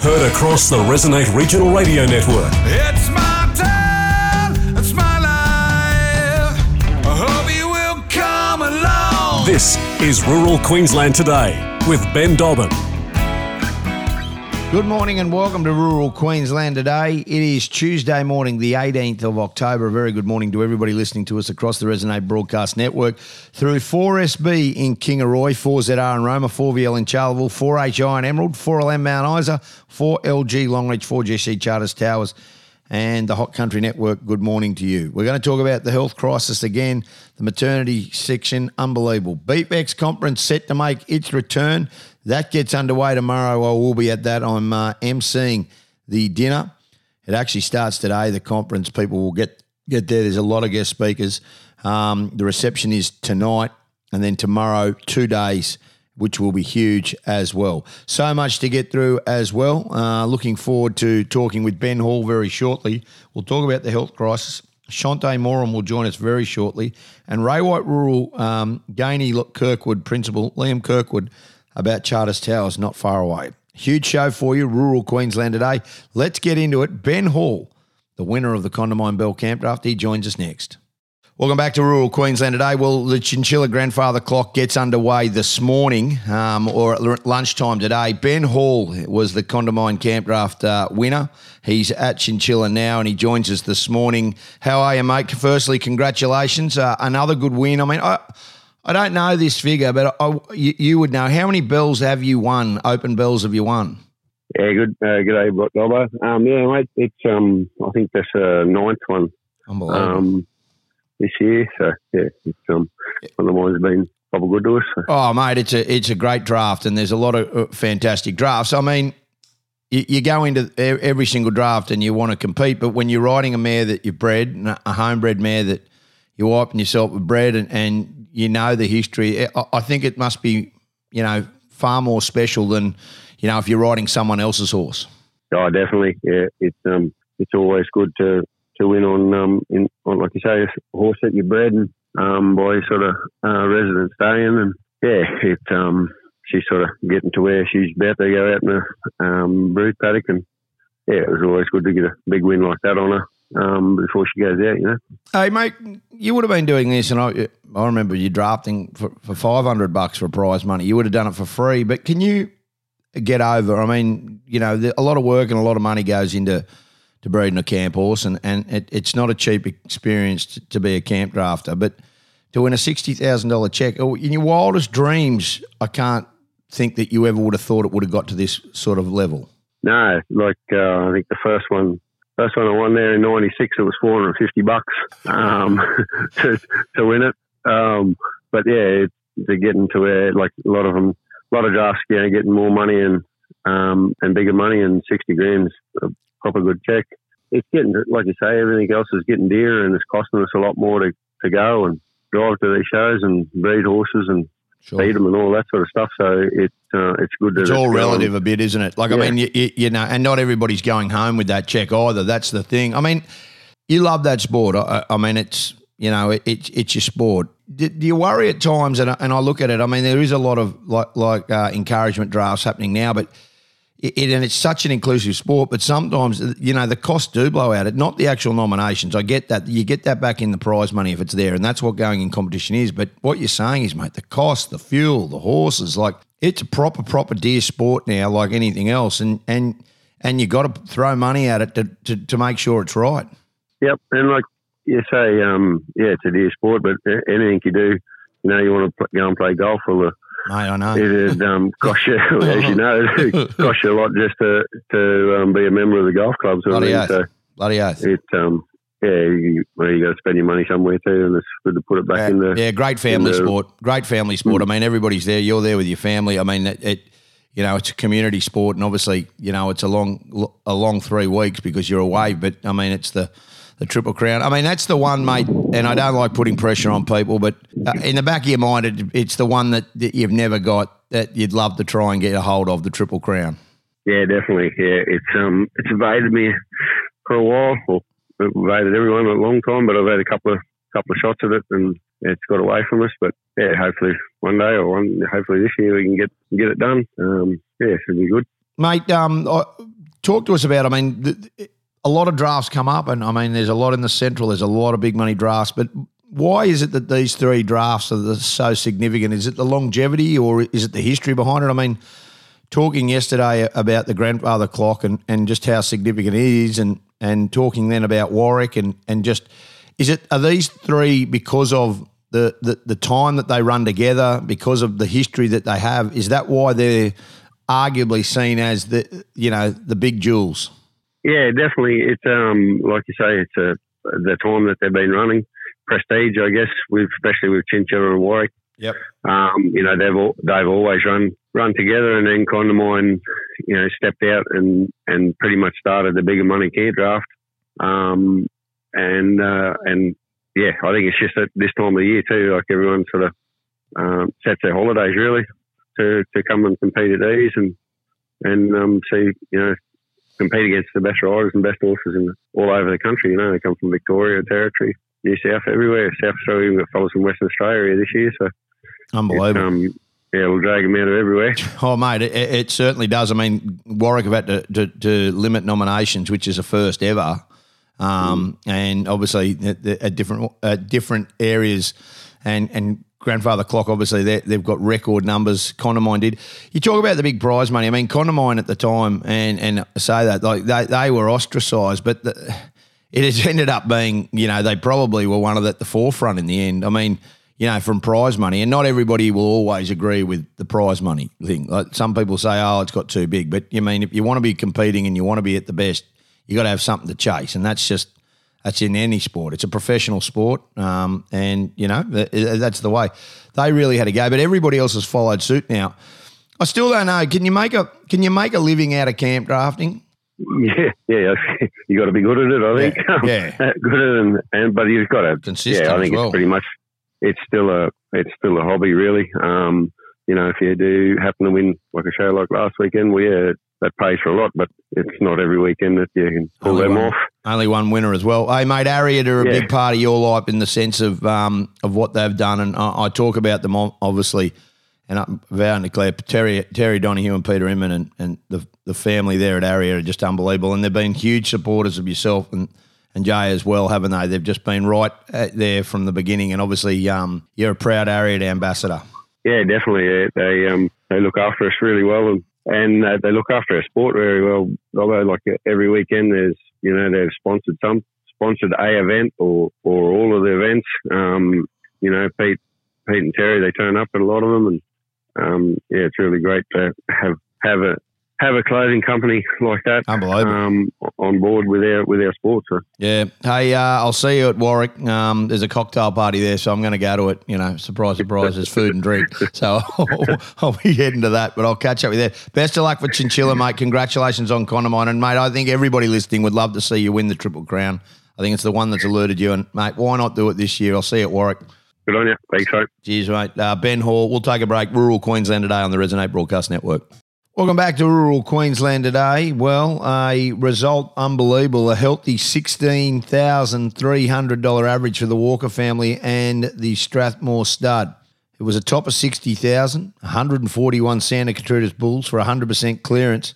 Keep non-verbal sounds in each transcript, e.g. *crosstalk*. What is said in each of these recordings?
Heard across the Resonate Regional Radio Network. It's my time, it's my life. I hope you will come along. This is Rural Queensland Today with Ben Dobbin. Good morning and welcome to Rural Queensland today. It is Tuesday morning, the 18th of October. A very good morning to everybody listening to us across the Resonate Broadcast Network through 4SB in Kingaroy, 4ZR in Roma, 4VL in Charleville, 4HI in Emerald, 4LM Mount Isa, 4LG Longreach, 4GC Charters Towers, and the Hot Country Network. Good morning to you. We're going to talk about the health crisis again, the maternity section, unbelievable. BeefEx conference set to make its return. That gets underway tomorrow. I will be at that. I'm uh, emceeing the dinner. It actually starts today. The conference people will get get there. There's a lot of guest speakers. Um, the reception is tonight, and then tomorrow, two days, which will be huge as well. So much to get through as well. Uh, looking forward to talking with Ben Hall very shortly. We'll talk about the health crisis. Shante Moran will join us very shortly, and Ray White Rural um, Gainey Kirkwood principal Liam Kirkwood about Charters Towers not far away. Huge show for you, rural Queensland today. Let's get into it. Ben Hall, the winner of the Condamine Bell Camp Draft, he joins us next. Welcome back to rural Queensland today. Well, the Chinchilla Grandfather Clock gets underway this morning um, or at lunchtime today. Ben Hall was the Condamine Camp Draft uh, winner. He's at Chinchilla now and he joins us this morning. How are you, mate? Firstly, congratulations. Uh, another good win. I mean, I, I don't know this figure, but I, you, you, would know. How many bells have you won? Open bells have you won? Yeah, good. Uh, good day, Robbo. Um, yeah, mate. It's um, I think that's a ninth one. Um, this year, so yeah, it's um, one of the ones has been probably good to us. So. Oh, mate, it's a it's a great draft, and there's a lot of uh, fantastic drafts. I mean, you, you go into every single draft and you want to compete, but when you're riding a mare that you bred, a homebred mare that you're wiping yourself with bread and, and you know the history. I think it must be, you know, far more special than, you know, if you're riding someone else's horse. Oh, definitely. Yeah, it's um, it's always good to to win on um, in on like you say, a horse that you bred and um, by sort of uh, resident stallion, and yeah, it um, she's sort of getting to where she's about to go out in the um, brood paddock, and yeah, it was always good to get a big win like that on her um, before she goes out, you know. Hey, mate, you would have been doing this, and I, I remember you drafting for, for 500 bucks for prize money. You would have done it for free, but can you get over? I mean, you know, a lot of work and a lot of money goes into to breeding a camp horse, and, and it, it's not a cheap experience to, to be a camp drafter, but to win a $60,000 check, oh, in your wildest dreams, I can't think that you ever would have thought it would have got to this sort of level. No, like uh, I think the first one First one I won there in '96, it was 450 bucks um, *laughs* to to win it. Um, but yeah, they're getting to where like a lot of them, a lot of drafts, you know, getting more money and um, and bigger money, and 60 grand's a proper good check. It's getting like you say, everything else is getting dear, and it's costing us a lot more to to go and drive to these shows and breed horses and sure. feed them and all that sort of stuff. So it's uh, it's good. It's all relative a bit, isn't it? Like yeah. I mean, you, you, know, and not everybody's going home with that check either. That's the thing. I mean, you love that sport. I, I mean, it's you know, it, it's it's your sport. Do, do, you worry at times? And I, and I look at it. I mean, there is a lot of like like uh, encouragement drafts happening now, but it, and it's such an inclusive sport, but sometimes you know the costs do blow out. It not the actual nominations. I get that you get that back in the prize money if it's there, and that's what going in competition is. But what you're saying is, mate, the cost, the fuel, the horses, like it's a proper proper deer sport now, like anything else, and and and you got to throw money at it to, to, to make sure it's right. Yep, and like you say, um, yeah, it's a deer sport, but anything you do, you know, you want to go and play golf or the Mate, I know. It um, *laughs* cost you, *laughs* as you know, it costs you a lot just to to um, be a member of the golf club. Sort Bloody oath. So Bloody oath. It, um, yeah, you, well, you got to spend your money somewhere too, and it's good to put it back in the. Yeah, great family the, sport. Great family sport. Mm. I mean, everybody's there. You're there with your family. I mean, it, it, you know, it's a community sport, and obviously, you know, it's a long, a long three weeks because you're away. But I mean, it's the the Triple Crown. I mean, that's the one, mate. And I don't like putting pressure on people, but uh, in the back of your mind, it, it's the one that, that you've never got that you'd love to try and get a hold of the Triple Crown. Yeah, definitely. Yeah, it's um, it's evaded me for a while. Well, evaded everyone a long time, but I've had a couple of couple of shots of it, and it's got away from us. But yeah, hopefully one day or one, hopefully this year we can get get it done. Um, yeah, it should be good. Mate, um, talk to us about. I mean, the, a lot of drafts come up, and I mean, there's a lot in the central. There's a lot of big money drafts, but why is it that these three drafts are so significant? Is it the longevity, or is it the history behind it? I mean, talking yesterday about the grandfather clock and, and just how significant it is, and and talking then about Warwick and and just is it are these three because of the, the the time that they run together because of the history that they have? Is that why they're arguably seen as the you know the big jewels? Yeah, definitely. It's um like you say, it's a the time that they've been running prestige, I guess, with especially with Chinchilla and Warwick. Yep. Um, you know, they've all, they've always run run together, and then Condamine, you know, stepped out and and pretty much started the bigger money care draft. Um, and uh, and yeah, I think it's just at this time of the year too. Like everyone sort of um, sets their holidays really to to come and compete at these and and um, see you know compete against the best riders and best horses in all over the country. You know, they come from Victoria, Territory, New South, everywhere. South Australia, we've got fellas from Western Australia this year, so Unbelievable. um, yeah, we'll drag them out of everywhere. *laughs* Oh, mate, it, it certainly does. I mean, Warwick have had to, to, to limit nominations, which is a first ever, um, and obviously at, at different at different areas, and and grandfather clock obviously they, they've got record numbers. Condamine did. You talk about the big prize money. I mean, Condamine at the time, and and say that like they they were ostracised, but the, it has ended up being you know they probably were one of the, the forefront in the end. I mean you know, from prize money. And not everybody will always agree with the prize money thing. Like some people say, oh, it's got too big. But you mean, if you want to be competing and you want to be at the best, you got to have something to chase. And that's just, that's in any sport. It's a professional sport. Um, and, you know, th- that's the way. They really had a go. But everybody else has followed suit now. I still don't know. Can you make a can you make a living out of camp drafting? Yeah, yeah, *laughs* you got to be good at it. I think. Yeah, yeah. *laughs* good at it, and, and but you've got to Consistent Yeah, I think well. it's pretty much. It's still a it's still a hobby, really. Um, you know, if you do happen to win like a show like last weekend, well, yeah, that pays for a lot, but it's not every weekend that you can pull Only them one. off. Only one winner as well. Hey, mate, Ariat are a Yeah. big part of your life in the sense of um, of what they've done, and I, I talk about them obviously. And I vow and declare Terry Terry Donahue and Peter Inman and, and the the family there at Ariat are just unbelievable, and they've been huge supporters of yourself and and Jay as well, haven't they? They've just been right there from the beginning, and obviously um, you're a proud Ariat ambassador. Yeah, definitely. Yeah. They um they look after us really well, and and uh, they look after our sport very well. Although, like every weekend, there's you know they've sponsored some sponsored a event or or all of the events. Um, you know, Pete Pete and Terry they turn up at a lot of them, and um, yeah, it's really great to have have a have a clothing company like that um, on board with our with our sport. So Yeah. Hey, uh, I'll see you at Warwick. Um, there's a cocktail party there, so I'm going to go to it. You know, surprise, surprise, there's food and drink. *laughs* So I'll, *laughs* I'll be heading to that, but I'll catch up with you there. Best of luck for Chinchilla, mate. Congratulations on Condamine. And, mate, I think everybody listening would love to see you win the Triple Crown. I think it's the one that's alerted you. And, mate, why not do it this year? I'll see you at Warwick. good on you. Thanks, mate. Cheers, mate. Uh, ben Hall. We'll take a break. Rural Queensland today on the Resonate Broadcast Network. Welcome back to Rural Queensland today. Well, a result unbelievable. A healthy $16,300 average for the Walker family and the Strathmore stud. It was a top of 60,000, 141 Santa Gertrudis bulls for 100% clearance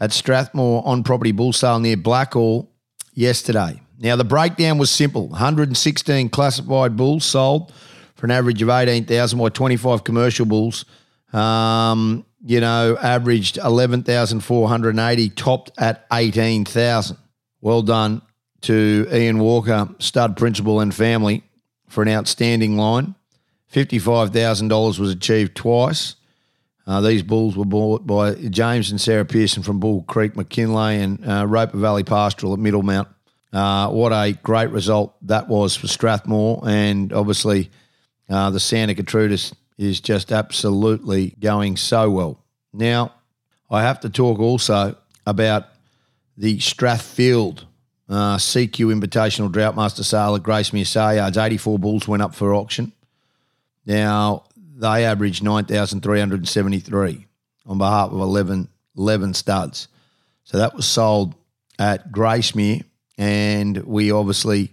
at Strathmore on property bull sale near Blackall yesterday. Now, the breakdown was simple 116 classified bulls sold for an average of 18,000 by 25 commercial bulls. Um, you know, averaged 11,480, topped at 18,000. Well done to Ian Walker, stud principal and family, for an outstanding line. $55,000 was achieved twice. Uh, these bulls were bought by James and Sarah Pearson from Bull Creek, McKinlay, and uh, Roper Valley Pastoral at Middlemount. Uh, what a great result that was for Strathmore, and obviously uh, the Santa Gertrudis is just absolutely going so well. Now, I have to talk also about the Strathfield uh, CQ Invitational Droughtmaster sale at Gracemere Sale Yards. 84 bulls went up for auction. Now, they averaged 9,373 on behalf of 11, 11 studs. So that was sold at Gracemere, and we obviously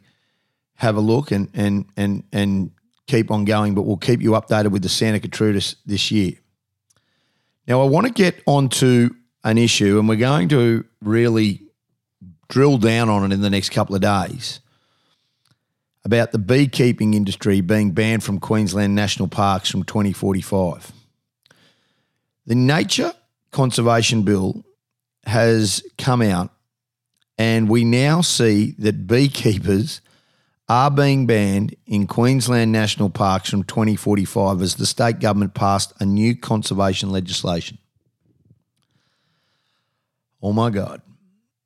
have a look and, and, and, and keep on going, but we'll keep you updated with the Santa Gertrudis this year. Now, I want to get onto an issue, and we're going to really drill down on it in the next couple of days about the beekeeping industry being banned from Queensland national parks from 2045. The Nature Conservation Bill has come out, and we now see that beekeepers are being banned in Queensland national parks from 2045 as the state government passed a new conservation legislation. Oh my God.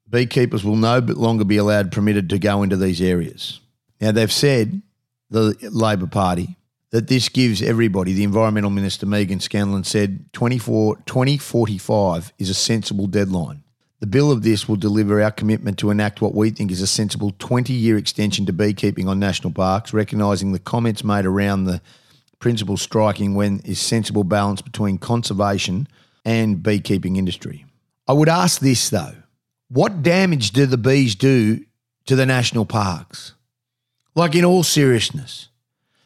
Beekeepers will no longer be allowed permitted to go into these areas. Now, they've said, the Labor Party, that this gives everybody, the Environmental Minister Meaghan Scanlon said 24, 2045 is a sensible deadline. The bill of this will deliver our commitment to enact what we think is a sensible 20 year extension to beekeeping on national parks, recognising the comments made around the principle striking when is sensible balance between conservation and beekeeping industry. I would ask this though what damage do the bees do to the national parks? Like, in all seriousness,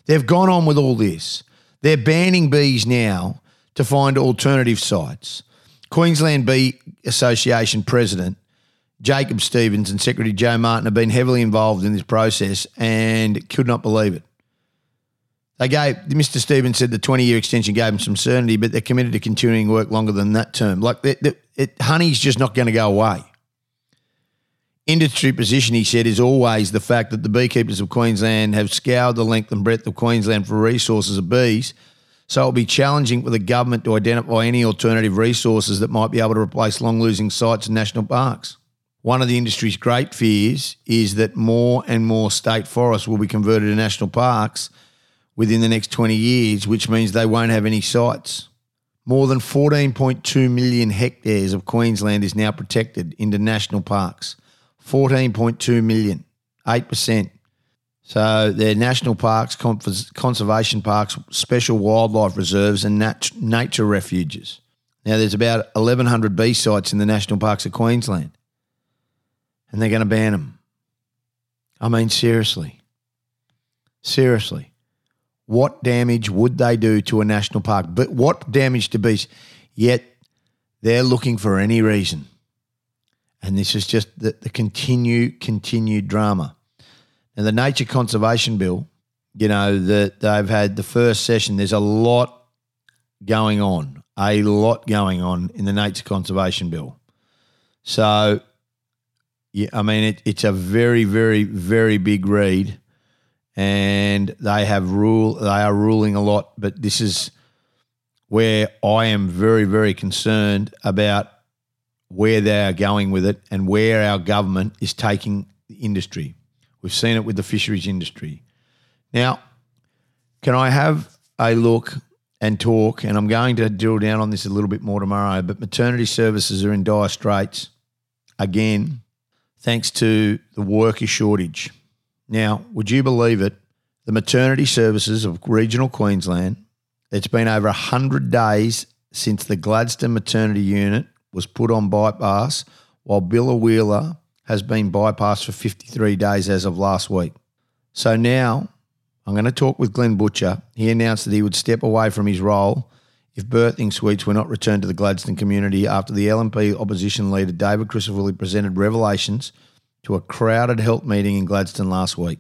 they've gone on with all this. They're banning bees now to find alternative sites. Queensland Bee Association President Jacob Stevens and Secretary Joe Martin have been heavily involved in this process and could not believe it. They gave Mr. Stevens said the 20 year extension gave them some certainty, but they're committed to continuing work longer than that term. Like, the, the, it, honey's just not going to go away. Industry position, he said, is always the fact that the beekeepers of Queensland have scoured the length and breadth of Queensland for resources of bees. So it'll be challenging for the government to identify any alternative resources that might be able to replace long losing sites in national parks. One of the industry's great fears is that more and more state forests will be converted to national parks within the next 20 years, which means they won't have any sites. More than 14.2 million hectares of Queensland is now protected into national parks. 14.2 million, 8%. So they're national parks, conservation parks, special wildlife reserves, and nat- nature refuges. Now there's about 1,100 bee sites in the national parks of Queensland, and they're going to ban them. I mean, seriously. Seriously. What damage would they do to a national park? But what damage to bees? Yet they're looking for any reason and this is just the, the continued, continued drama. Now, the Nature Conservation Bill, you know, that they've had the first session, there's a lot going on, a lot going on in the Nature Conservation Bill. So, yeah, I mean, it, it's a very, very, very big read, and they have rule. They are ruling a lot, but this is where I am very, very concerned about where they are going with it and where our government is taking the industry. We've seen it with the fisheries industry. Now, can I have a look and talk? And I'm going to drill down on this a little bit more tomorrow, but maternity services are in dire straits again, thanks to the worker shortage. Now, would you believe it? The maternity services of regional Queensland, it's been over 100 days since the Gladstone maternity unit was put on bypass, while Biloela has been bypassed for 53 days as of last week. So now I'm going to talk with Glenn Butcher. He announced that he would step away from his role if birthing suites were not returned to the Gladstone community after the LNP opposition leader David Crisafulli presented revelations to a crowded health meeting in Gladstone last week.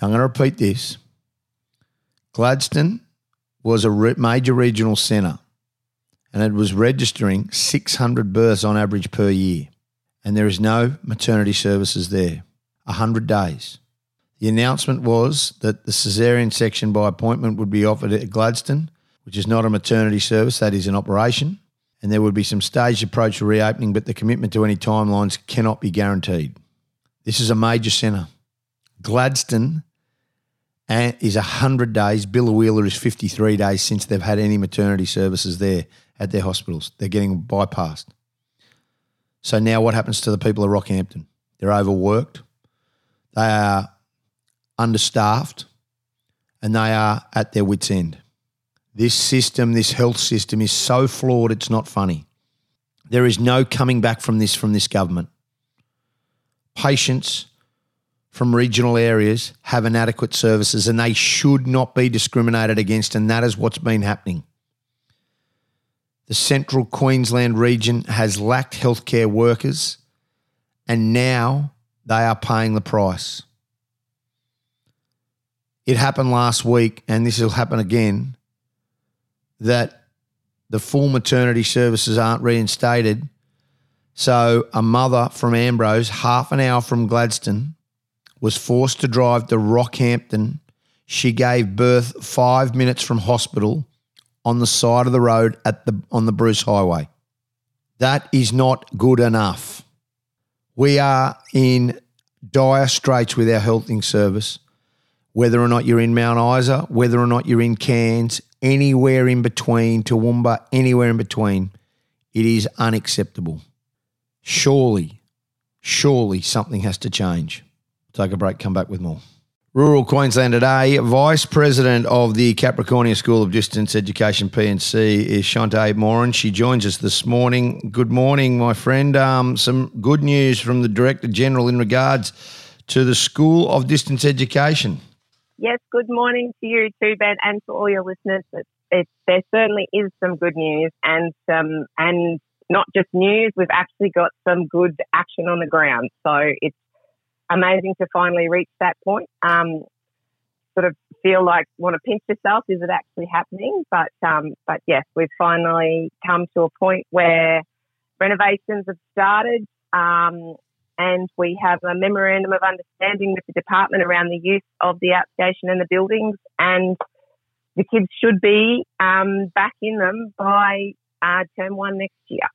I'm going to repeat this. Gladstone was a major regional centre and it was registering 600 births on average per year. And there is no maternity services there. 100 days. The announcement was that the caesarean section by appointment would be offered at Gladstone, which is not a maternity service, that is an operation. And there would be some staged approach to reopening, but the commitment to any timelines cannot be guaranteed. This is a major centre. Gladstone uh, is 100 days. Biloela is 53 days since they've had any maternity services there at their hospitals. They're getting bypassed. So now what happens to the people of Rockhampton? They're overworked, they are understaffed, and they are at their wits' end. This system, this health system is so flawed, it's not funny. There is no coming back from this from this government. Patients from regional areas have inadequate services and they should not be discriminated against, and that is what's been happening. The central Queensland region has lacked healthcare workers, and now they are paying the price. It happened last week, and this will happen again that the full maternity services aren't reinstated. So, a mother from Ambrose, half an hour from Gladstone, was forced to drive to Rockhampton. She gave birth five minutes from hospital on the side of the road at the on the Bruce Highway. That is not good enough. We are in dire straits with our healthing service, whether or not you're in Mount Isa, whether or not you're in Cairns, anywhere in between, Toowoomba, anywhere in between. It is unacceptable. Surely, surely something has to change. Take a break, come back with more. Rural Queensland today, Vice President of the Capricornia School of Distance Education PNC is Shantae Moran. She joins us this morning. Good morning, my friend. Um, some good news from the Director General in regards to the School of Distance Education. Yes, good morning to you too, Ben, and to all your listeners. There certainly is some good news, and um, and not just news. We've actually got some good action on the ground. So it's amazing to finally reach that point. Um, sort of feel like want to pinch yourself. Is it actually happening? But um, but yes, we've finally come to a point where renovations have started. Um, and we have a memorandum of understanding with the department around the use of the outstation and the buildings, and the kids should be um, back in them by uh, term one next year.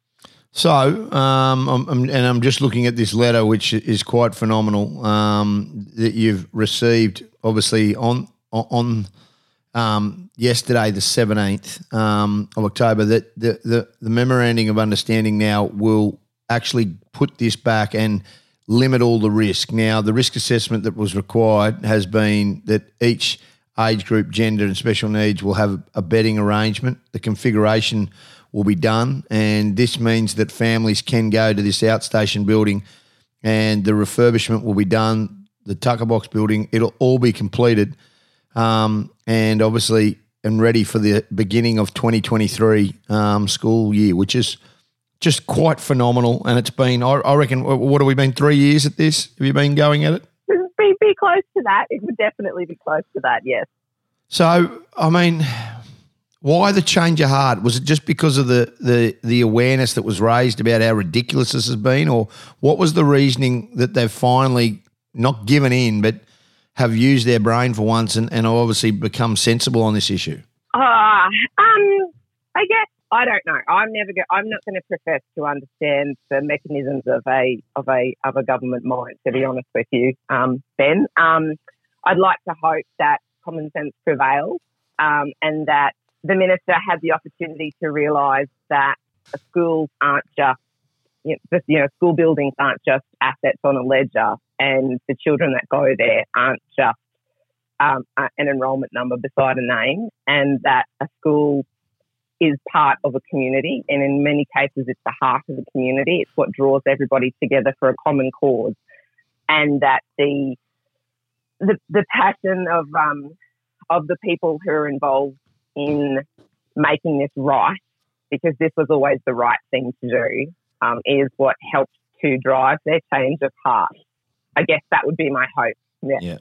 So, um, I'm, and I'm just looking at this letter, which is quite phenomenal um, that you've received, obviously on on um, yesterday, the 17th um, of October. That the, the the memorandum of understanding now will actually put this back and limit all the risk. Now, the risk assessment that was required has been that each age group, gender, and special needs will have a bedding arrangement. The configuration will be done, and this means that families can go to this outstation building, and the refurbishment will be done. The Tucker Box building, it'll all be completed, um, and obviously and ready for the beginning of 2023 um, school year, which is just quite phenomenal. And it's been, I, I reckon, what have we been, three years at this? Have you been going at it? Be, be close to that. It would definitely be close to that, yes. So, I mean, why the change of heart? Was it just because of the, the, the awareness that was raised about how ridiculous this has been? Or what was the reasoning that they've finally not given in, but have used their brain for once and, and obviously become sensible on this issue? Uh, um, I guess I don't know. I'm never. Go- I'm not going to profess to understand the mechanisms of a of a of a government mind. To be honest with you, um, Ben, um, I'd like to hope that common sense prevails um, and that the minister had the opportunity to realise that schools aren't just you know, you know school buildings aren't just assets on a ledger, and the children that go there aren't just um, an enrolment number beside a name, and that a school is part of a community, and in many cases, it's the heart of the community. It's what draws everybody together for a common cause, and that the the, the passion of um, of the people who are involved in making this right, because this was always the right thing to do, um, is what helps to drive their change of heart. I guess that would be my hope. Yeah. Yeah.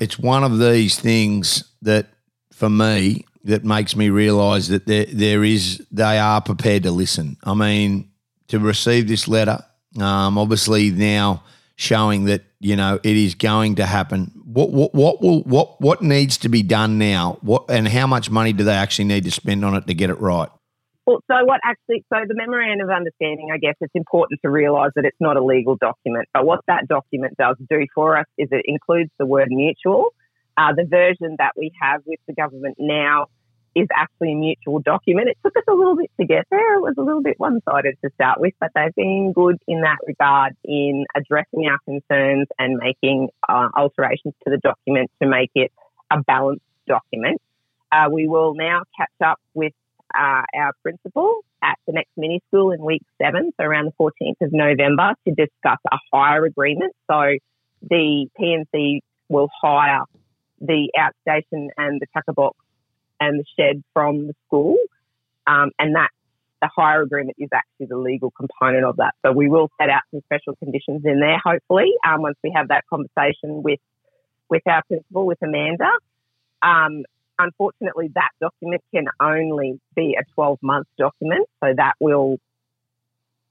It's one of these things that, for me, that makes me realise that there there is they are prepared to listen. I mean, to receive this letter, um, obviously now showing that you know it is going to happen. What what what will what what needs to be done now? What and how much money do they actually need to spend on it to get it right? Well, so what actually, so the memorandum of understanding, I guess it's important to realise that it's not a legal document, but what that document does do for us is it includes the word mutual. Uh, the version that we have with the government now is actually a mutual document. It took us a little bit to get there. It was a little bit one sided to start with, but they've been good in that regard in addressing our concerns and making uh, alterations to the document to make it a balanced document. Uh, we will now catch up with uh, our principal at the next mini school in week seven, so around the 14th of November, to discuss a hire agreement. So the PNC will hire the outstation and the tucker box and the shed from the school, um, and that the hire agreement is actually the legal component of that. So we will set out some special conditions in there, hopefully, um, once we have that conversation with with our principal, with Amanda. Um, unfortunately, that document can only be a 12 month document. So that will,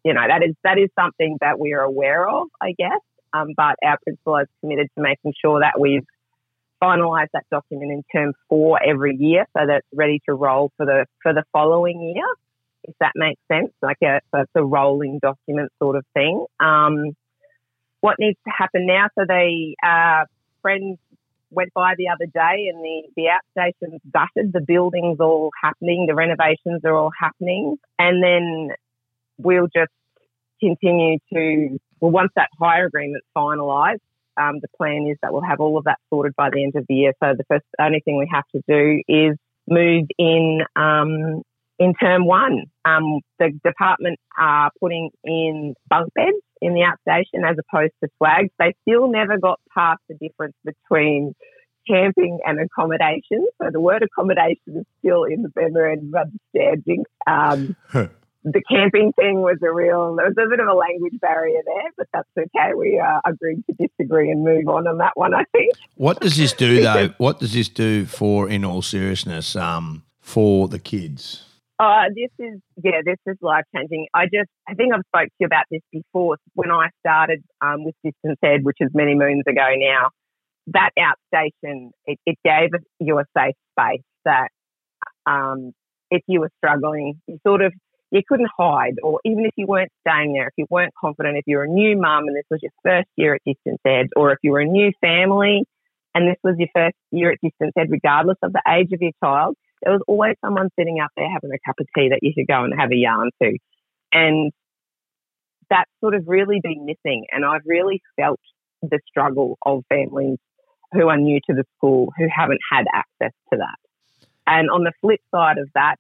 you know, that is that is something that we are aware of, I guess. Um, but our principal is committed to making sure that we've finalised that document in term four every year, so that it's ready to roll for the for the following year. If that makes sense, like a so it's a rolling document sort of thing. Um, what needs to happen now? So they uh, friends went by the other day and the, the outstation's gutted, the building's all happening, the renovations are all happening. And then we'll just continue to, well, once that hire agreement's finalised, um, the plan is that we'll have all of that sorted by the end of the year. So the first, only thing we have to do is move in, um, in term one. Um, the department are putting in bunk beds in the outstation as opposed to flags. They still never got past the difference between camping and accommodation. So the word accommodation is still in the memorandum of understanding. The camping thing was a real, there was a bit of a language barrier there, but that's okay. We uh, agreed to disagree and move on on that one, I think. What does this do, *laughs* though? What does this do for, in all seriousness, um, for the kids? Uh, this is, yeah, this is life changing. I just, I think I've spoke to you about this before. When I started um, with Distance Ed, which is many moons ago now, that outstation, it, it gave you a safe space that um, if you were struggling, you sort of, you couldn't hide, or even if you weren't staying there, if you weren't confident, if you're a new mum and this was your first year at Distance Ed, or if you were a new family and this was your first year at Distance Ed, regardless of the age of your child, there was always someone sitting up there having a cup of tea that you could go and have a yarn to. And that's sort of really been missing. And I've really felt the struggle of families who are new to the school who haven't had access to that. And on the flip side of that,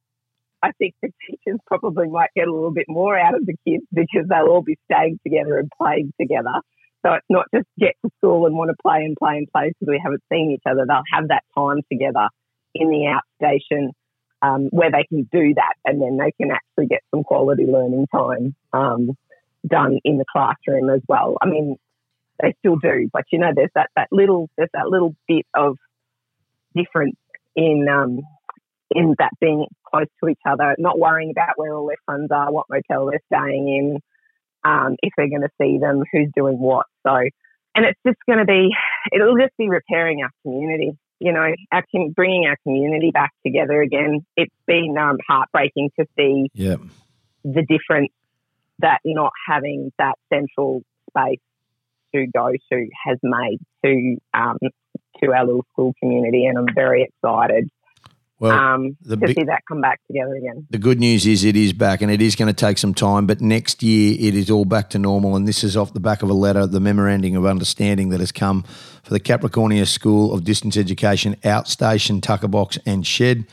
I think the teachers probably might get a little bit more out of the kids because they'll all be staying together and playing together. So it's not just get to school and want to play and play and play because we haven't seen each other. They'll have that time together in the outstation um, where they can do that and then they can actually get some quality learning time um, done in the classroom as well. I mean, they still do, but you know, there's that, that little there's that little bit of difference in um, in that being close to each other, not worrying about where all their friends are, what motel they're staying in, um, if they're going to see them, who's doing what. So, and it's just going to be, it'll just be repairing our community you know, our, bringing our community back together again. It's been um, heartbreaking to see yep. the difference that not having that central space to go to has made to um, to our little school community, and I'm very excited well, um, to big, see that come back together again. The good news is it is back and it is going to take some time, but next year it is all back to normal. And this is off the back of a letter, the memorandum of understanding that has come for the Capricornia School of Distance Education outstation, tucker box, and shed.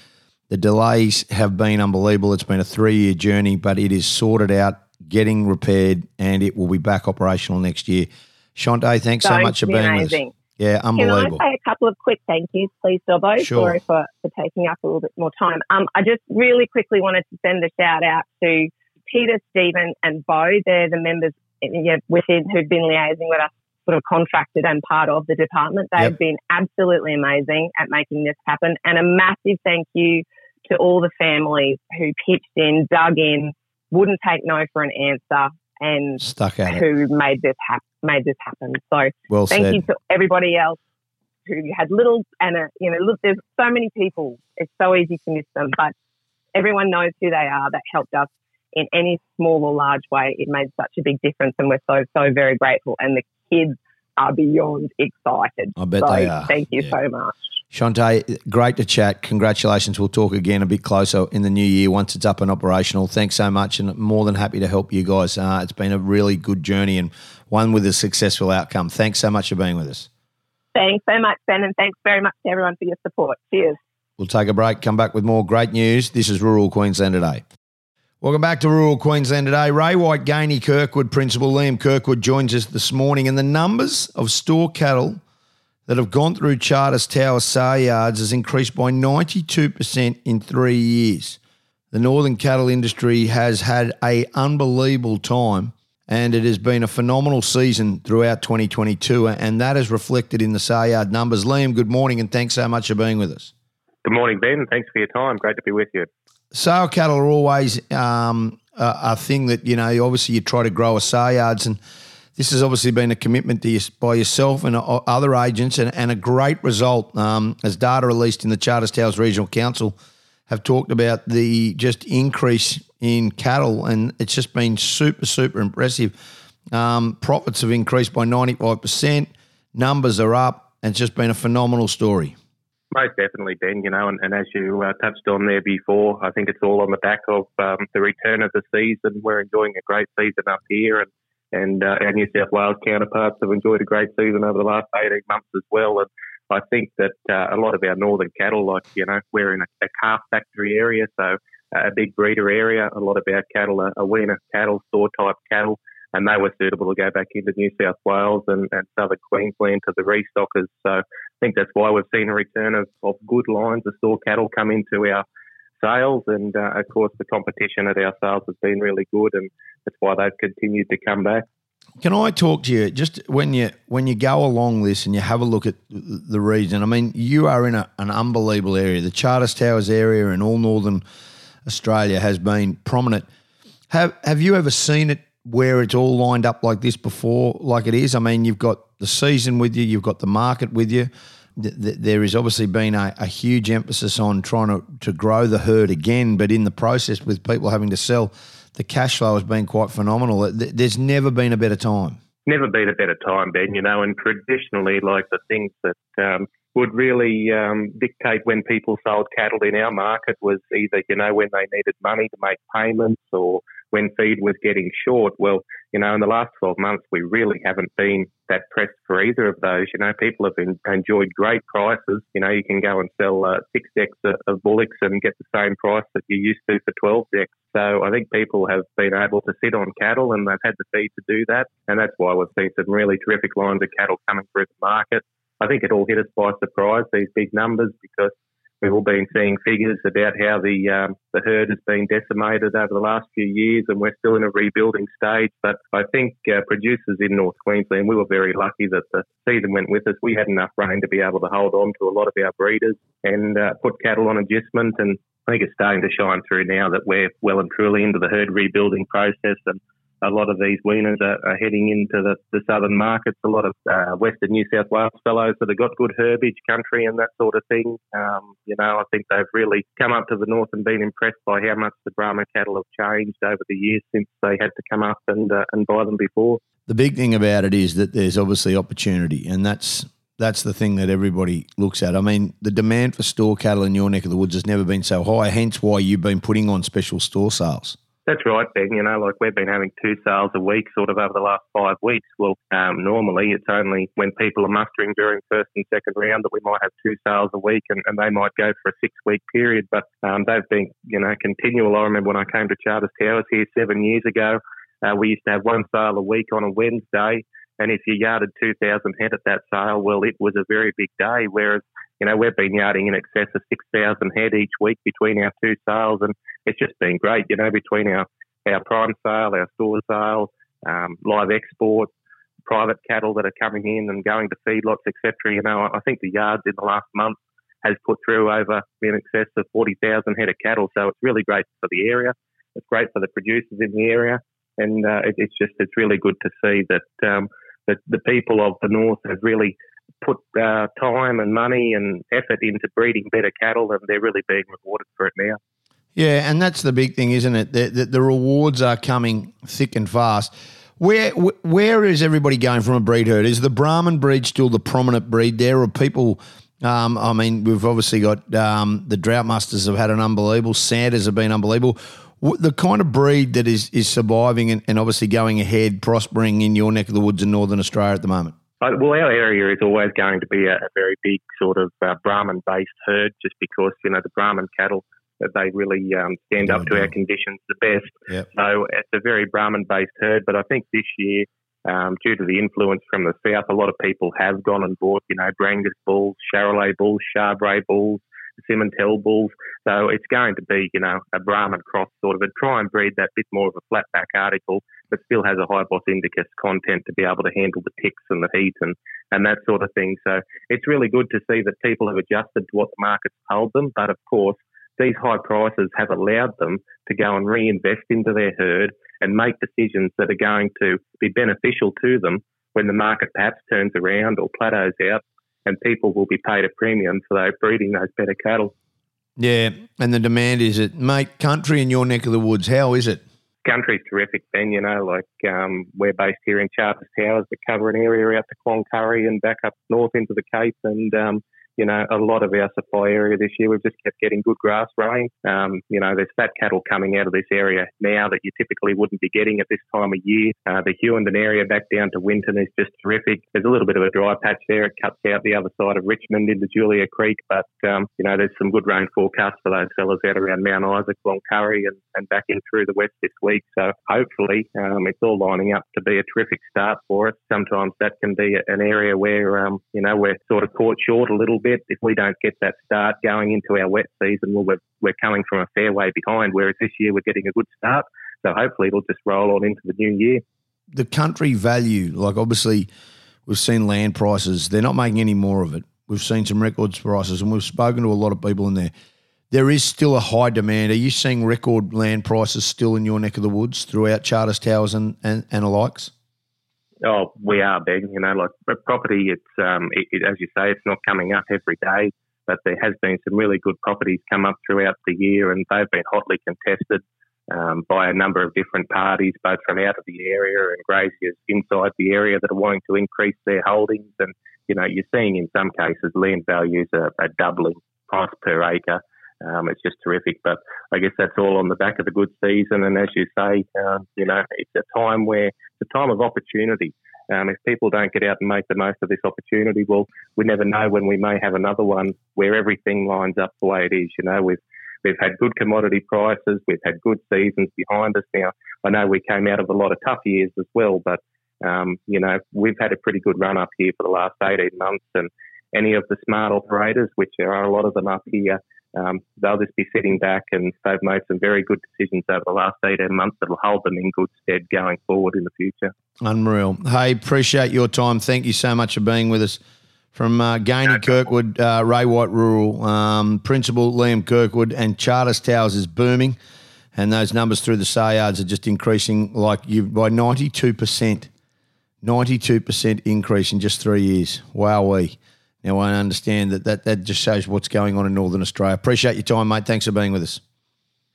The delays have been unbelievable. It's been a three year journey, but it is sorted out, getting repaired, and it will be back operational next year. Shante, thanks so much for being amazing. with us. Yeah, unbelievable. Can I say a couple of quick thank yous, please, Dobbo? Sure. Sorry for, for taking up a little bit more time. Um, I just really quickly wanted to send a shout out to Peter, Stephen, and Bo. They're the members within who've been liaising with us, sort of contracted and part of the department. They've yep. been absolutely amazing at making this happen. And a massive thank you to all the families who pitched in, dug in, wouldn't take no for an answer, and stuck at who it. made this happen made this happen. So well thank said. you to everybody else who had little and a, you know look there's so many people it's so easy to miss them but everyone knows who they are that helped us in any small or large way it made such a big difference and we're so so very grateful and the kids are beyond excited I bet so they are thank you yeah. so much Shante, great to chat. Congratulations. We'll talk again a bit closer in the new year once it's up and operational. Thanks so much, and more than happy to help you guys. Uh, it's been a really good journey and one with a successful outcome. Thanks so much for being with us. Thanks so much, Ben, and thanks very much to everyone for your support. Cheers. We'll take a break, come back with more great news. This is Rural Queensland Today. Welcome back to Rural Queensland Today. Ray White Gainey Kirkwood Principal Liam Kirkwood joins us this morning, and the numbers of store cattle that have gone through Charters Tower sale yards has increased by 92% in three years. the northern cattle industry has had a unbelievable time and it has been a phenomenal season throughout 2022 and that is reflected in the sale yard numbers. Liam, good morning and thanks so much for being with us. Good morning, Ben. Thanks for your time. Great to be with you. Sale cattle are always um, a, a thing that, you know, obviously you try to grow a sale yards and this has obviously been a commitment to you, by yourself and uh, other agents and, and a great result um, as data released in the Charters Towers Regional Council – have talked about the just increase in cattle, and it's just been super, super impressive. Um, profits have increased by 95%, numbers are up, and it's just been a phenomenal story. Most definitely, Ben. You know, and, and as you uh, touched on there before, I think it's all on the back of um, the return of the season. We're enjoying a great season up here, and and uh, our New South Wales counterparts have enjoyed a great season over the last 18 months as well. And I think that uh, a lot of our northern cattle, like, you know, we're in a, a calf factory area, so a big breeder area. A lot of our cattle are, are weaner cattle, store type cattle, and they were suitable to go back into New South Wales and, and southern Queensland to the restockers. So I think that's why we've seen a return of, of good lines of store cattle come into our sales. And uh, of course, the competition at our sales has been really good, and that's why they've continued to come back. Can I talk to you just when you when you go along this and you have a look at the region? I mean, you are in a, an unbelievable area. The Charters Towers area in all northern Australia has been prominent. Have Have you ever seen it where it's all lined up like this before, like it is? I mean, you've got the season with you, you've got the market with you. There has obviously been a, a huge emphasis on trying to, to grow the herd again, but in the process, with people having to sell the cash flow has been quite phenomenal. There's never been a better time. Never been a better time, Ben. You know, and traditionally, like the things that um, would really um, dictate when people sold cattle in our market was either, you know, when they needed money to make payments or when feed was getting short. Well, you know, in the last 12 months, we really haven't been that pressed for either of those. You know, people have enjoyed great prices. You know, you can go and sell uh, six decks of, of bullocks and get the same price that you used to for 12 decks. So I think people have been able to sit on cattle and they've had the feed to do that. And that's why we've seen some really terrific lines of cattle coming through the market. I think it all hit us by surprise, these big numbers, because we've all been seeing figures about how the um, the herd has been decimated over the last few years, and we're still in a rebuilding stage. But I think uh, producers in North Queensland, we were very lucky that the season went with us. We had enough rain to be able to hold on to a lot of our breeders and uh, put cattle on agistment. And I think it's starting to shine through now that we're well and truly into the herd rebuilding process and a lot of these weaners are, are heading into the, the, southern markets. A lot of uh, western New South Wales fellows that have got good herbage country and that sort of thing. Um, you know, I think they've really come up to the north and been impressed by how much the Brahma cattle have changed over the years since they had to come up and uh, and buy them before. The big thing about it is that there's obviously opportunity, and that's that's the thing that everybody looks at. I mean, the demand for store cattle in your neck of the woods has never been so high. Hence, why you've been putting on special store sales. That's right, Ben. You know, like we've been having two sales a week sort of over the last five weeks. Well, um, normally it's only when people are mustering during first and second round that we might have two sales a week and, and they might go for a six week period. But um, they've been, you know, continual. I remember when I came to Charters Towers here seven years ago, uh, we used to have one sale a week on a Wednesday. And if you yarded 2,000 head at that sale, well, it was a very big day. Whereas you know, we've been yarding in excess of 6,000 head each week between our two sales, and it's just been great, you know, between our, our prime sale, our store sale, um, live export, private cattle that are coming in and going to feedlots, etc. You know, I think the yards in the last month has put through over in excess of 40,000 head of cattle, so it's really great for the area. It's great for the producers in the area, and uh, it, it's just it's really good to see that um, that the people of the north have really put uh, time and money and effort into breeding better cattle, and they're really being rewarded for it now. Yeah, and that's the big thing, isn't it? The, the, the rewards are coming thick and fast. Where where is everybody going from a breed herd? Is the Brahman breed still the prominent breed there, or people? Um, I mean, we've obviously got um, the Drought Masters have had an unbelievable. Santas have been unbelievable. The kind of breed that is is surviving and, and obviously going ahead, prospering in your neck of the woods in Northern Australia at the moment. Well, our area is always going to be a, a very big sort of uh, Brahman-based herd, just because you know the Brahman cattle they really um, stand up to our conditions the best. Yep. So it's a very Brahman-based herd. But I think this year, um, due to the influence from the south, a lot of people have gone and bought, you know, Brangus bulls, Charolais bulls, Charbray bulls, Simmental bulls. So it's going to be, you know, a Brahman cross sort of, a try and breed that bit more of a flat back article, but still has a high Bos indicus content to be able to handle the ticks and the heat and, and that sort of thing. So it's really good to see that people have adjusted to what the market's told them. But of course, these high prices have allowed them to go and reinvest into their herd and make decisions that are going to be beneficial to them when the market perhaps turns around or plateaus out and people will be paid a premium for those breeding those better cattle. Yeah, and the demand is it, mate. Country in your neck of the woods, how is it? Country's terrific, Ben. You know, like um, we're based here in Charters Towers, but cover an area out to Cloncurry and back up north into the Cape, and um, you know, a lot of our supply area this year, we've just kept getting good grass rain. Um, you know, there's fat cattle coming out of this area now that you typically wouldn't be getting at this time of year. Uh, the Hughenden area back down to Winton is just terrific. There's a little bit of a dry patch there. It cuts out the other side of Richmond into Julia Creek, but, um, you know, there's some good rain forecasts for those fellas out around Mount Isa, Cloncurry and, and back in through the west this week. So hopefully um, it's all lining up to be a terrific start for us. Sometimes that can be an area where, um, you know, we're sort of caught short a little bit if we don't get that start going into our wet season. Well, we're, we're coming from a fair way behind, whereas this year we're getting a good start. So hopefully it'll just roll on into the new year. The country value, like obviously we've seen land prices, they're not making any more of it. We've seen some records prices and we've spoken to a lot of people in there. There is still a high demand. Are you seeing record land prices still in your neck of the woods throughout Charters Towers and, and, and alikes? Oh, we are big. You know, like property. It's um, it, it, as you say, it's not coming up every day, but there has been some really good properties come up throughout the year, and they've been hotly contested um, by a number of different parties, both from out of the area and graziers inside the area that are wanting to increase their holdings. And you know, you're seeing in some cases land values are, are doubling price per acre. Um, it's just terrific. But I guess that's all on the back of the good season. And as you say, um, you know, it's a time where it's a time of opportunity. Um, if people don't get out and make the most of this opportunity, well, we never know when we may have another one where everything lines up the way it is. You know, we've we've had good commodity prices, we've had good seasons behind us. Now, I know we came out of a lot of tough years as well, but um, you know, we've had a pretty good run up here for the last 18 months, and any of the smart operators, which there are a lot of them up here, um, they'll just be sitting back and they've made some very good decisions over the last 18 months that will hold them in good stead going forward in the future. Unreal. Hey, appreciate your time. Thank you so much for being with us. From uh, Gainey Kirkwood, uh, Ray White Rural, um, Principal Liam Kirkwood, and Charters Towers is booming. And those numbers through the sale yards are just increasing like you by 92%. 92% increase in just three years. Wow, we. Now, I understand that, that that just shows what's going on in Northern Australia. Appreciate your time, mate. Thanks for being with us.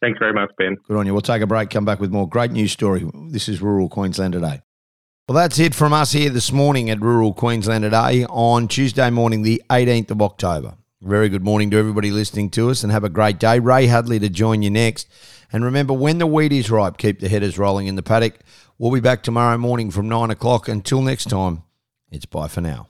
Thanks very much, Ben. Good on you. We'll take a break, come back with more great news story. This is Rural Queensland Today. Well, that's it from us here this morning at Rural Queensland Today on Tuesday morning, the 18th of October. Very good morning to everybody listening to us and have a great day. Ray Hadley to join you next. And remember, when the wheat is ripe, keep the headers rolling in the paddock. We'll be back tomorrow morning from 9 o'clock. Until next time, it's bye for now.